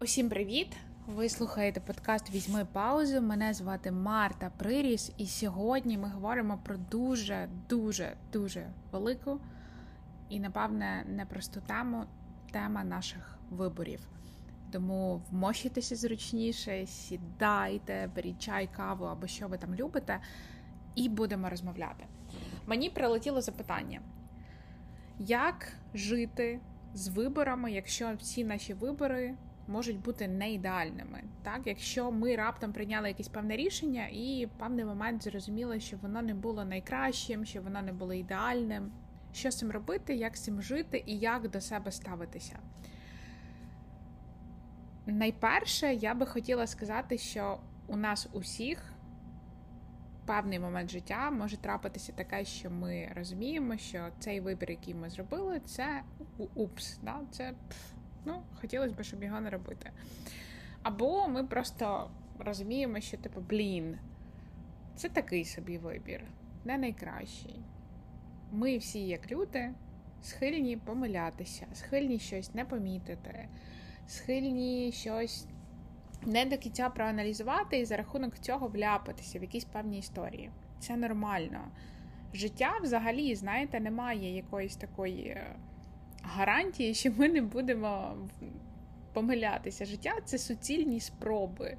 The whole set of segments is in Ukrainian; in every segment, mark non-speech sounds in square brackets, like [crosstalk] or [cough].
Усім привіт! Ви слухаєте подкаст Візьми паузу. Мене звати Марта Приріс, і сьогодні ми говоримо про дуже, дуже, дуже велику і, напевне, непросту тему тема наших виборів. Тому вмощуйтеся зручніше, сідайте, беріть чай, каву або що ви там любите, і будемо розмовляти. Мені прилетіло запитання: як жити з виборами, якщо всі наші вибори можуть бути не ідеальними. Так, Якщо ми раптом прийняли якесь певне рішення і в певний момент зрозуміли, що воно не було найкращим, що воно не було ідеальним, що з цим робити, як з цим жити і як до себе ставитися. Найперше, я би хотіла сказати, що у нас усіх певний момент життя може трапитися таке, що ми розуміємо, що цей вибір, який ми зробили, це упс, да? це ну, хотілося б, щоб його не робити. Або ми просто розуміємо, що, типу, блін, це такий собі вибір, не найкращий. Ми всі, як люди, схильні помилятися, схильні щось не помітити, схильні щось не до кінця проаналізувати і за рахунок цього вляпатися в якісь певні історії. Це нормально. Життя взагалі, знаєте, немає якоїсь такої е, гарантії, що ми не будемо помилятися. Життя це суцільні спроби.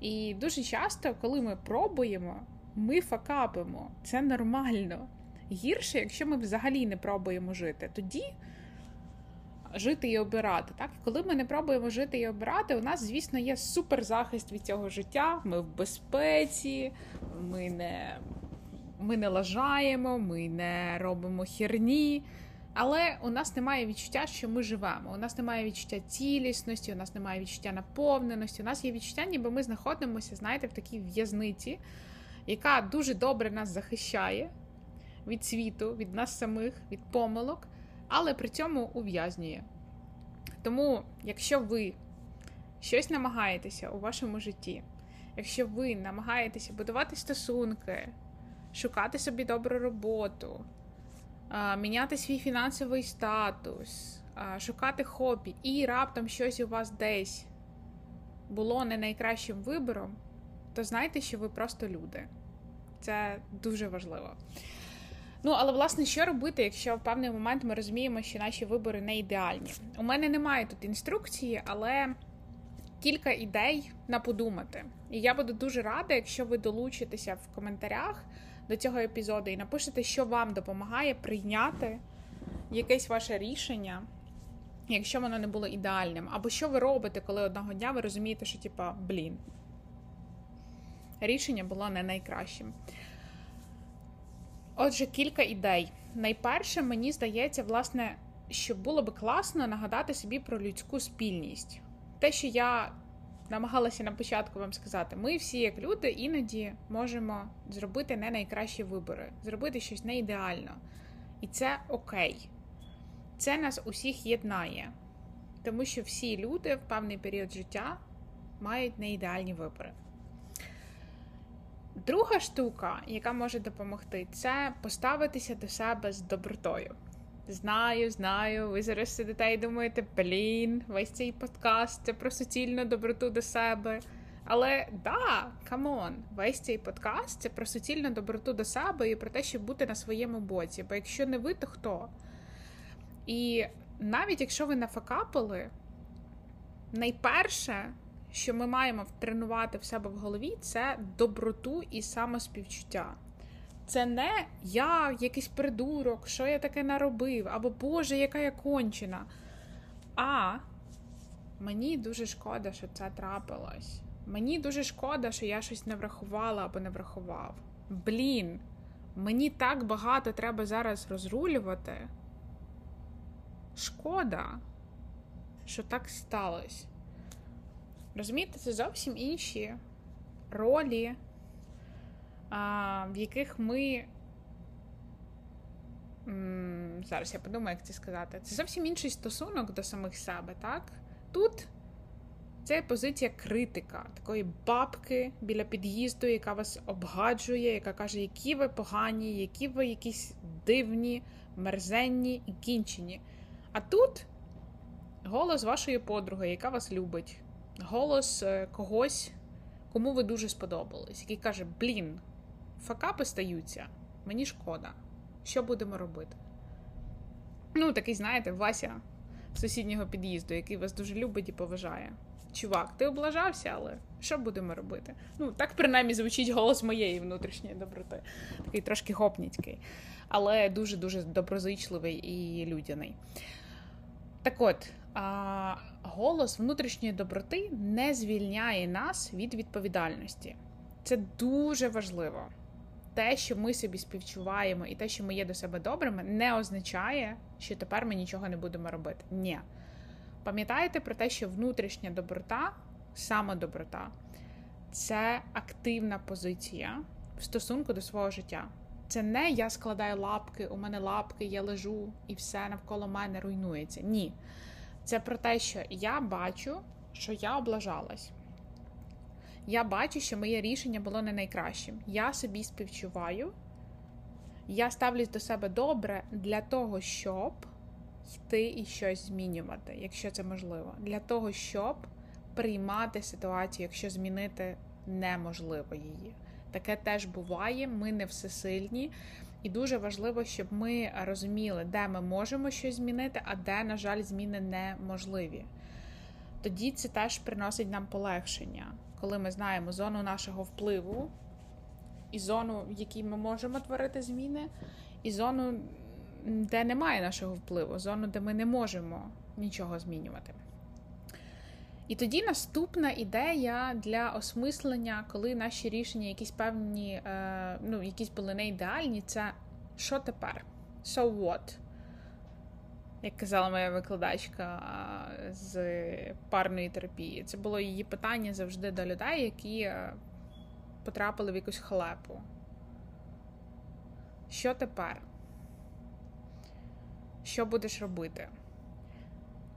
І дуже часто, коли ми пробуємо, ми факапимо. Це нормально. Гірше, якщо ми взагалі не пробуємо жити, тоді жити і обирати. Так? Коли ми не пробуємо жити і обирати, у нас, звісно, є суперзахист від цього життя. Ми в безпеці, ми не ми не лажаємо, ми не робимо херні. Але у нас немає відчуття, що ми живемо. У нас немає відчуття цілісності, у нас немає відчуття наповненості. У нас є відчуття, ніби ми знаходимося, знаєте, в такій в'язниці, яка дуже добре нас захищає від світу, від нас самих, від помилок, але при цьому ув'язнює. Тому, якщо ви щось намагаєтеся у вашому житті, якщо ви намагаєтеся будувати стосунки, шукати собі добру роботу міняти свій фінансовий статус, шукати хобі, і раптом щось у вас десь було не найкращим вибором, то знайте, що ви просто люди. Це дуже важливо. Ну, але, власне, що робити, якщо в певний момент ми розуміємо, що наші вибори не ідеальні? У мене немає тут інструкції, але кілька ідей на подумати. І я буду дуже рада, якщо ви долучитеся в коментарях до цього епізоду і напишете, що вам допомагає прийняти якесь ваше рішення, якщо воно не було ідеальним. Або що ви робите, коли одного дня ви розумієте, що, типа, блін, рішення було не найкращим. Отже, кілька ідей. Найперше, мені здається, власне, що було би класно нагадати собі про людську спільність. Те, що я намагалася на початку вам сказати, ми всі, як люди, іноді можемо зробити не найкращі вибори, зробити щось не ідеально. І це окей. Це нас усіх єднає, тому що всі люди в певний період життя мають не ідеальні вибори. Друга штука, яка може допомогти, це поставитися до себе з добротою. Знаю, знаю, ви зараз сидите і думаєте, блін, весь цей подкаст це про суцільну доброту до себе. Але да, come on, весь цей подкаст це про суцільну доброту до себе і про те, щоб бути на своєму боці. Бо якщо не ви, то хто? І навіть якщо ви нафакапили, найперше, що ми маємо тренувати в себе в голові, це доброту і самоспівчуття. Це не я якийсь придурок, що я таке наробив, або Боже, яка я кончена. А мені дуже шкода, що це трапилось. Мені дуже шкода, що я щось не врахувала або не врахував. Блін, мені так багато треба зараз розрулювати. Шкода, що так сталося. Розумієте, це зовсім інші ролі в яких ми. Зараз я подумаю, як це сказати. Це зовсім інший стосунок до самих себе, так? Тут це позиція критика, такої бабки біля під'їзду, яка вас обгаджує, яка каже, які ви погані, які ви якісь дивні, мерзенні і кінчені. А тут голос вашої подруги, яка вас любить, голос е, когось, кому ви дуже сподобались, який каже: Блін, факапи стаються, мені шкода. Що будемо робити? Ну, такий, знаєте, Вася з сусіднього під'їзду, який вас дуже любить і поважає. Чувак, ти облажався, але що будемо робити? Ну, так принаймні звучить голос моєї внутрішньої доброти. Такий трошки гопніцький, але дуже-дуже доброзичливий і людяний. Так от, а, голос внутрішньої доброти не звільняє нас від відповідальності. Це дуже важливо. Те, що ми собі співчуваємо, і те, що ми є до себе добрими, не означає, що тепер ми нічого не будемо робити. Ні. Пам'ятаєте про те, що внутрішня доброта, самодоброта це активна позиція в стосунку до свого життя. Це не я складаю лапки, у мене лапки, я лежу і все навколо мене руйнується. Ні. Це про те, що я бачу, що я облажалась. Я бачу, що моє рішення було не найкращим. Я собі співчуваю. Я ставлюсь до себе добре для того, щоб йти і щось змінювати, якщо це можливо. Для того, щоб приймати ситуацію, якщо змінити неможливо її. Таке теж буває, ми не всесильні, і дуже важливо, щоб ми розуміли, де ми можемо щось змінити, а де, на жаль, зміни неможливі. Тоді це теж приносить нам полегшення, коли ми знаємо зону нашого впливу, і зону, в якій ми можемо творити зміни, і зону, де немає нашого впливу, зону, де ми не можемо нічого змінювати. І тоді наступна ідея для осмислення, коли наші рішення якісь певні, е, ну, якісь були не ідеальні, це що тепер? So what? Як казала моя викладачка з парної терапії, це було її питання завжди до людей, які е, потрапили в якусь халепу. Що тепер? Що будеш робити?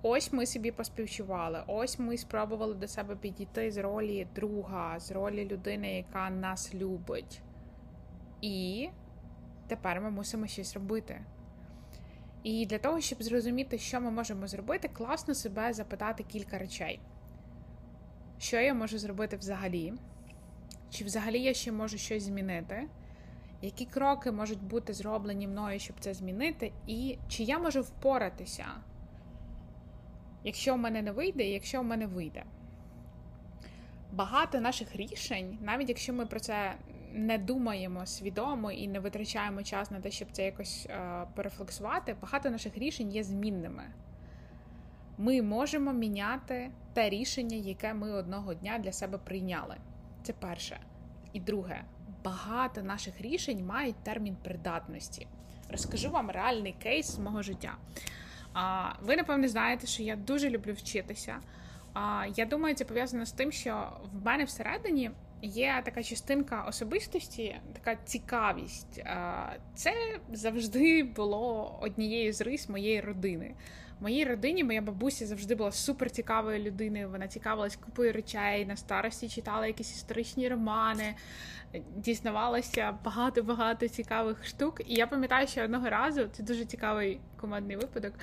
Ось ми собі поспівчували, ось ми спробували до себе підійти з ролі друга, з ролі людини, яка нас любить. І тепер ми мусимо щось робити. І для того, щоб зрозуміти, що ми можемо зробити, класно себе запитати кілька речей. Що я можу зробити взагалі? Чи взагалі я ще можу щось змінити? Які кроки можуть бути зроблені мною, щоб це змінити? І чи я можу впоратися? якщо в мене не вийде, і якщо в мене вийде. Багато наших рішень, навіть якщо ми про це не думаємо свідомо і не витрачаємо час на те, щоб це якось е, перефлексувати, багато наших рішень є змінними. Ми можемо міняти те рішення, яке ми одного дня для себе прийняли. Це перше. І друге, багато наших рішень мають термін придатності. Розкажу вам реальний кейс з мого життя. Ви напевне знаєте, що я дуже люблю вчитися. Я думаю, це пов'язано з тим, що в мене всередині є така частинка особистості, така цікавість. Це завжди було однією з рис моєї родини. В моїй родині моя бабуся завжди була супер цікавою людиною. Вона цікавилась купою речей на старості, читала якісь історичні романи, дізнавалася багато-багато цікавих штук. І я пам'ятаю, що одного разу це дуже цікавий командний випадок.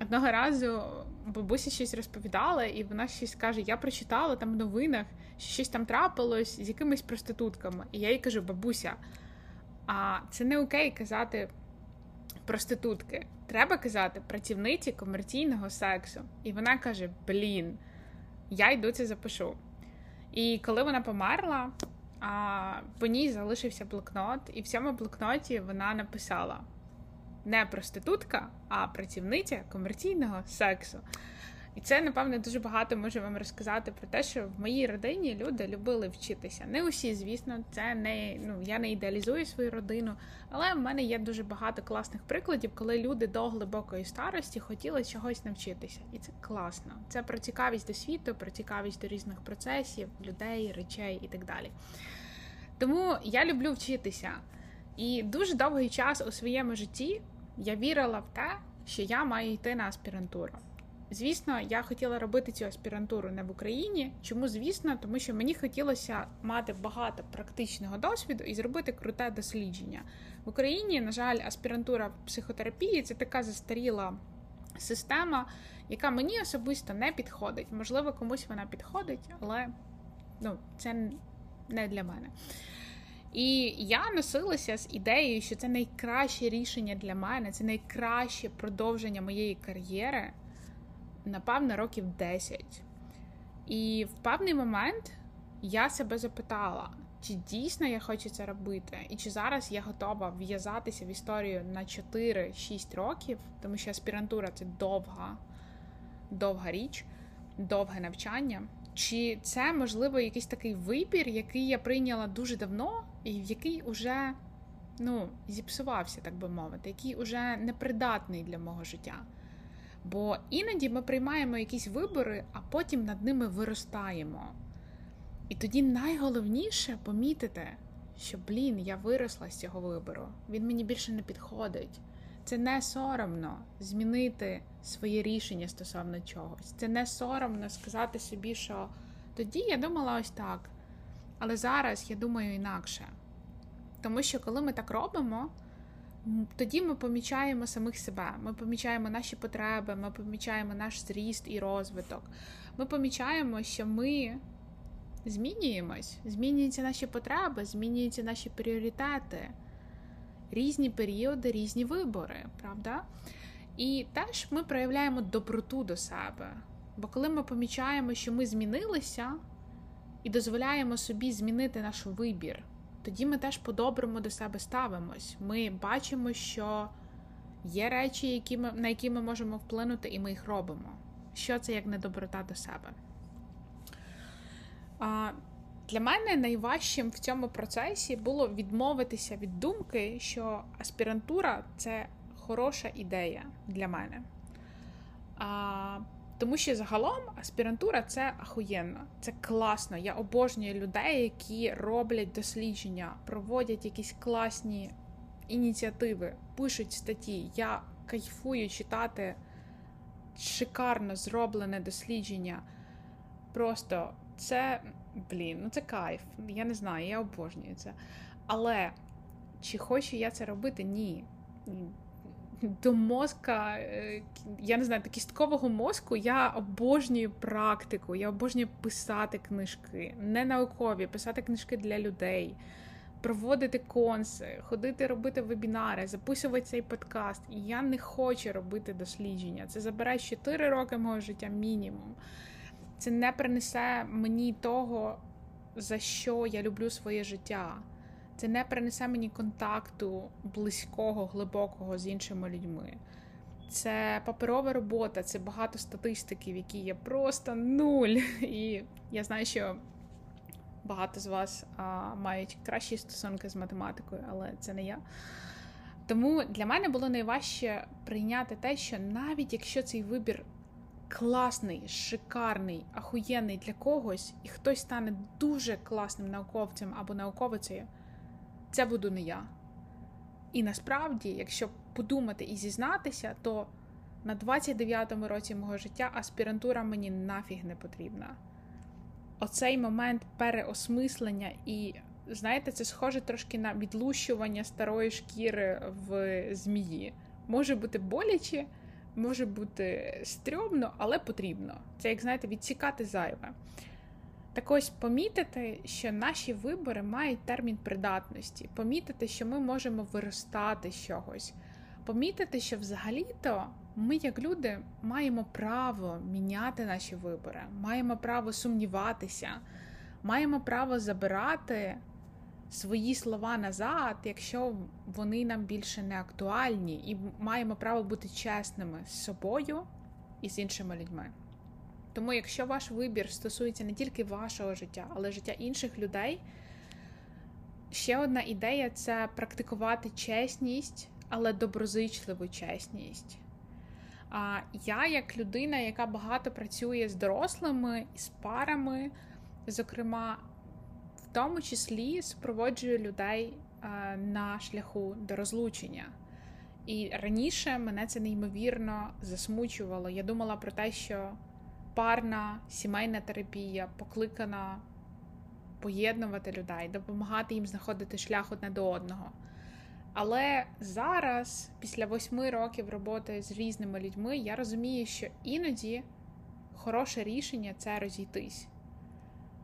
Одного разу бабуся щось розповідала, і вона щось каже: Я прочитала там в новинах, що щось там трапилось з якимись проститутками. І я їй кажу: бабуся, а це не окей казати проститутки. Треба казати працівниці комерційного сексу. І вона каже: Блін, я йду це запишу. І коли вона померла, по ній залишився блокнот, і в цьому блокноті вона написала: не проститутка, а працівниця комерційного сексу. І це, напевне, дуже багато може вам розказати про те, що в моїй родині люди любили вчитися. Не усі, звісно, це не ну я не ідеалізую свою родину, але в мене є дуже багато класних прикладів, коли люди до глибокої старості хотіли чогось навчитися. І це класно. Це про цікавість до світу, про цікавість до різних процесів, людей, речей і так далі. Тому я люблю вчитися. І дуже довгий час у своєму житті я вірила в те, що я маю йти на аспірантуру. Звісно, я хотіла робити цю аспірантуру не в Україні. Чому звісно? Тому що мені хотілося мати багато практичного досвіду і зробити круте дослідження в Україні. На жаль, аспірантура в психотерапії це така застаріла система, яка мені особисто не підходить. Можливо, комусь вона підходить, але ну, це не для мене. І я носилася з ідеєю, що це найкраще рішення для мене, це найкраще продовження моєї кар'єри, напевно, років 10. І в певний момент я себе запитала, чи дійсно я хочу це робити, і чи зараз я готова в'язатися в історію на 4-6 років, тому що аспірантура це довга, довга річ, довге навчання. Чи це можливо якийсь такий вибір, який я прийняла дуже давно, який уже ну, зіпсувався, так би мовити, який уже непридатний для мого життя? Бо іноді ми приймаємо якісь вибори, а потім над ними виростаємо. І тоді найголовніше помітити, що, блін, я виросла з цього вибору, він мені більше не підходить. Це не соромно змінити своє рішення стосовно чогось. Це не соромно сказати собі, що тоді я думала ось так, але зараз я думаю інакше. Тому що коли ми так робимо, тоді ми помічаємо самих себе, ми помічаємо наші потреби, ми помічаємо наш зріст і розвиток. Ми помічаємо, що ми змінюємось, змінюються наші потреби, змінюються наші пріоритети, різні періоди, різні вибори, правда? І теж ми проявляємо доброту до себе. Бо коли ми помічаємо, що ми змінилися і дозволяємо собі змінити наш вибір, тоді ми теж по-доброму до себе ставимось. Ми бачимо, що є речі, які ми, на які ми можемо вплинути, і ми їх робимо. Що це як недоброта до себе? А, Для мене найважчим в цьому процесі було відмовитися від думки, що аспірантура це хороша ідея для мене. А, Тому що загалом аспірантура це ахуєнно, це класно. Я обожнюю людей, які роблять дослідження, проводять якісь класні ініціативи, пишуть статті. Я кайфую читати шикарно зроблене дослідження. Просто це, блін, ну це кайф. Я не знаю, я обожнюю це. Але чи хочу я це робити? Ні. До мозка, е, я не знаю, до кісткового мозку я обожнюю практику, я обожнюю писати книжки, не наукові, писати книжки для людей, проводити конси, ходити робити вебінари, записувати цей подкаст. І я не хочу робити дослідження. Це забирає 4 роки мого життя мінімум це не принесе мені того, за що я люблю своє життя. Це не принесе мені контакту близького, глибокого з іншими людьми. Це паперова робота, це багато статистики, в які є просто нуль. [laughs] І я знаю, що багато з вас а, мають кращі стосунки з математикою, але це не я. Тому для мене було найважче прийняти те, що навіть якщо цей вибір класний, шикарний, ахуєнний для когось, і хтось стане дуже класним науковцем або науковицею, це буду не я. І насправді, якщо подумати і зізнатися, то на 29-му році мого життя аспірантура мені нафіг не потрібна. Оцей момент переосмислення, і, знаєте, це схоже трошки на відлущування старої шкіри в змії. Може бути боляче, може бути стрьомно, але потрібно. Це, як знаєте, відсікати зайве. Так ось помітити, що наші вибори мають термін придатності, помітити, що ми можемо виростати з чогось, помітити, що взагалі-то ми, як люди, маємо право міняти наші вибори, маємо право сумніватися, маємо право забирати свої слова назад, якщо вони нам більше не актуальні, і маємо право бути чесними з собою і з іншими людьми. Тому, якщо ваш вибір стосується не тільки вашого життя, але життя інших людей, ще одна ідея це практикувати чесність, але доброзичливу чесність. А я, як людина, яка багато працює з дорослими і з парами, зокрема, в тому числі супроводжую людей е, на шляху до розлучення. І раніше мене це неймовірно засмучувало. Я думала про те, що парна сімейна терапія покликана поєднувати людей, допомагати їм знаходити шлях одне до одного. Але зараз, після восьми років роботи з різними людьми, я розумію, що іноді хороше рішення це розійтись.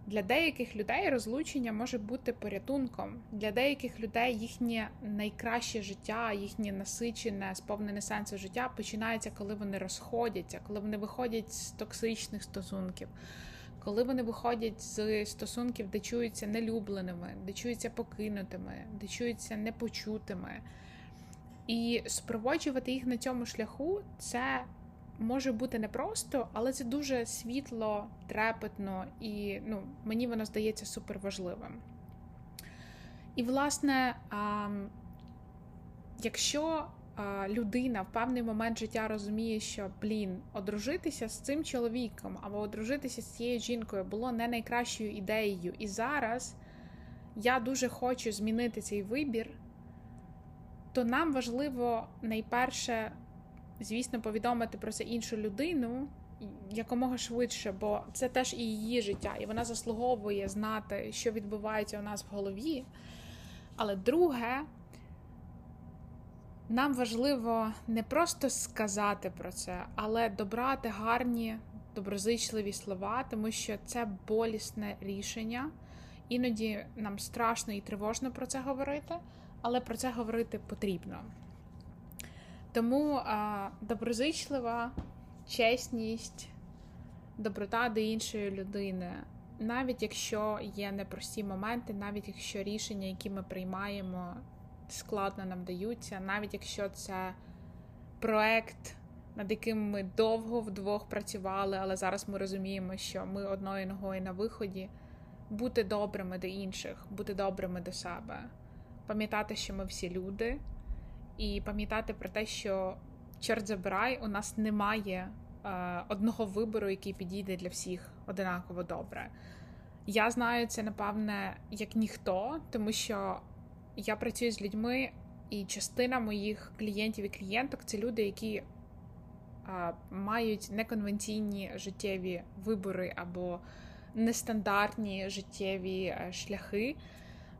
Для деяких людей розлучення може бути порятунком. Для деяких людей їхнє найкраще життя, їхнє насичене, сповнене сенсу життя починається, коли вони розходяться, коли вони виходять з токсичних стосунків, коли вони виходять з стосунків, де чуються нелюбленими, де чуються покинутими, де чуються непочутими. І спроводжувати їх на цьому шляху це може бути непросто, але це дуже світло, трепетно, і ну, мені воно здається суперважливим. І, власне, якщо людина в певний момент життя розуміє, що блін, одружитися з цим чоловіком або одружитися з цією жінкою було не найкращою ідеєю, і зараз я дуже хочу змінити цей вибір, то нам важливо найперше звісно, повідомити про це іншу людину якомога швидше, бо це теж і її життя, і вона заслуговує знати, що відбувається у нас в голові. Але друге, нам важливо не просто сказати про це, але добрати гарні, доброзичливі слова, тому що це болісне рішення. Іноді нам страшно і тривожно про це говорити, але про це говорити потрібно. Тому а, доброзичлива чесність, доброта до іншої людини, навіть якщо є непрості моменти, навіть якщо рішення, які ми приймаємо, складно нам даються, навіть якщо це проект, над яким ми довго вдвох працювали, але зараз ми розуміємо, що ми одною ногою на виході, бути добрими до інших, бути добрими до себе, пам'ятати, що ми всі люди і пам'ятати про те, що чорт забирай, у нас немає е, одного вибору, який підійде для всіх одинаково добре. Я знаю це, напевне, як ніхто, тому що я працюю з людьми, і частина моїх клієнтів і клієнток це люди, які е, мають неконвенційні життєві вибори або нестандартні життєві е, шляхи.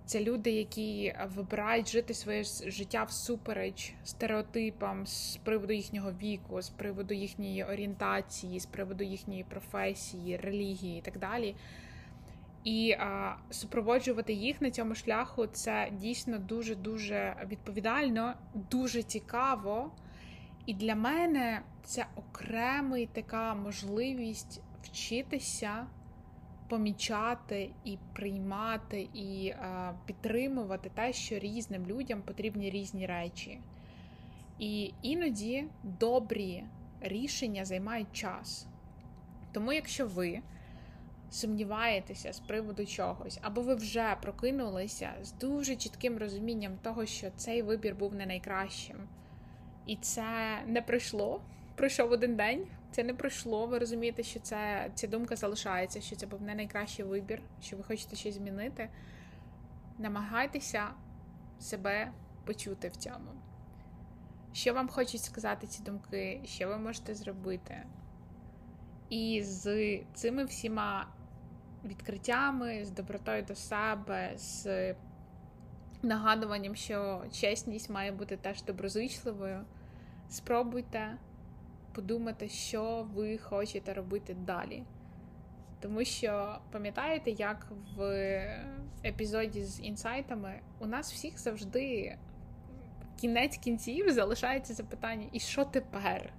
Це люди, які вибирають жити своє життя всупереч стереотипам з приводу їхнього віку, з приводу їхньої орієнтації, з приводу їхньої професії, релігії і так далі. І а, супроводжувати їх на цьому шляху це дійсно дуже дуже відповідально, дуже цікаво. І для мене це окремий така можливість вчитися помічати і приймати і е, підтримувати те, що різним людям потрібні різні речі. І іноді добрі рішення займають час. Тому, якщо ви сумніваєтеся з приводу чогось, або ви вже прокинулися з дуже чітким розумінням того, що цей вибір був не найкращим, і це не пройшло, пройшов один день, це не пройшло. Ви розумієте, що це ця думка залишається, що це був не найкращий вибір, що ви хочете щось змінити. Намагайтеся себе почути в цьому. Що вам хочуть сказати ці думки, що ви можете зробити? І з цими всіма відкриттями, з добротою до себе, з нагадуванням, що чесність має бути теж доброзичливою. Спробуйте подумати, що ви хочете робити далі. Тому що пам'ятаєте, як в епізоді з інсайтами у нас всіх завжди кінець кінців залишається запитання: і що тепер?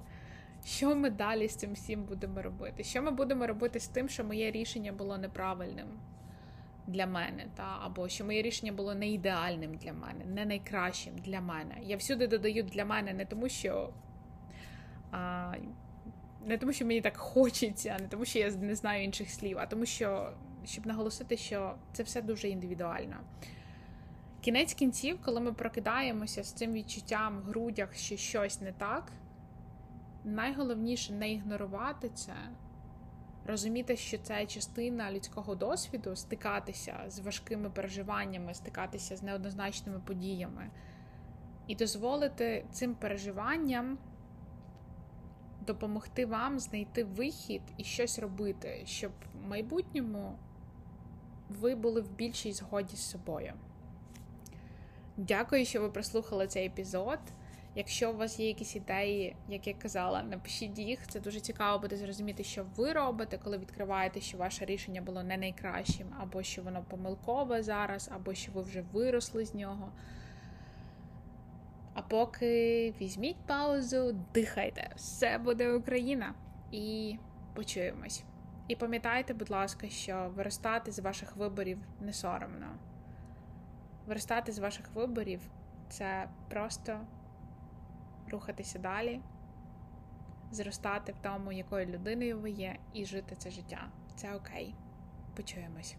Що ми далі з цим всім будемо робити? Що ми будемо робити з тим, що моє рішення було неправильним для мене, та або що моє рішення було не ідеальним для мене, не найкращим для мене. Я всюди додаю для мене не тому, що а, Не тому, що мені так хочеться, не тому, що я не знаю інших слів, а тому, що щоб наголосити, що це все дуже індивідуально. Кінець кінців, коли ми прокидаємося з цим відчуттям в грудях, що щось не так, найголовніше не ігнорувати це, розуміти, що це частина людського досвіду, стикатися з важкими переживаннями, стикатися з неоднозначними подіями, і дозволити цим переживанням допомогти вам знайти вихід і щось робити, щоб в майбутньому ви були в більшій згоді з собою. Дякую, що ви прослухали цей епізод. Якщо у вас є якісь ідеї, як я казала, напишіть їх. Це дуже цікаво буде зрозуміти, що ви робите, коли відкриваєте, що ваше рішення було не найкращим, або що воно помилкове зараз, або що ви вже виросли з нього. А поки візьміть паузу, дихайте, все буде Україна. І почуємось. І пам'ятайте, будь ласка, що виростати з ваших виборів не соромно. Виростати з ваших виборів це просто рухатися далі, зростати в тому, якою людиною ви є, і жити це життя. Це окей. Почуємось.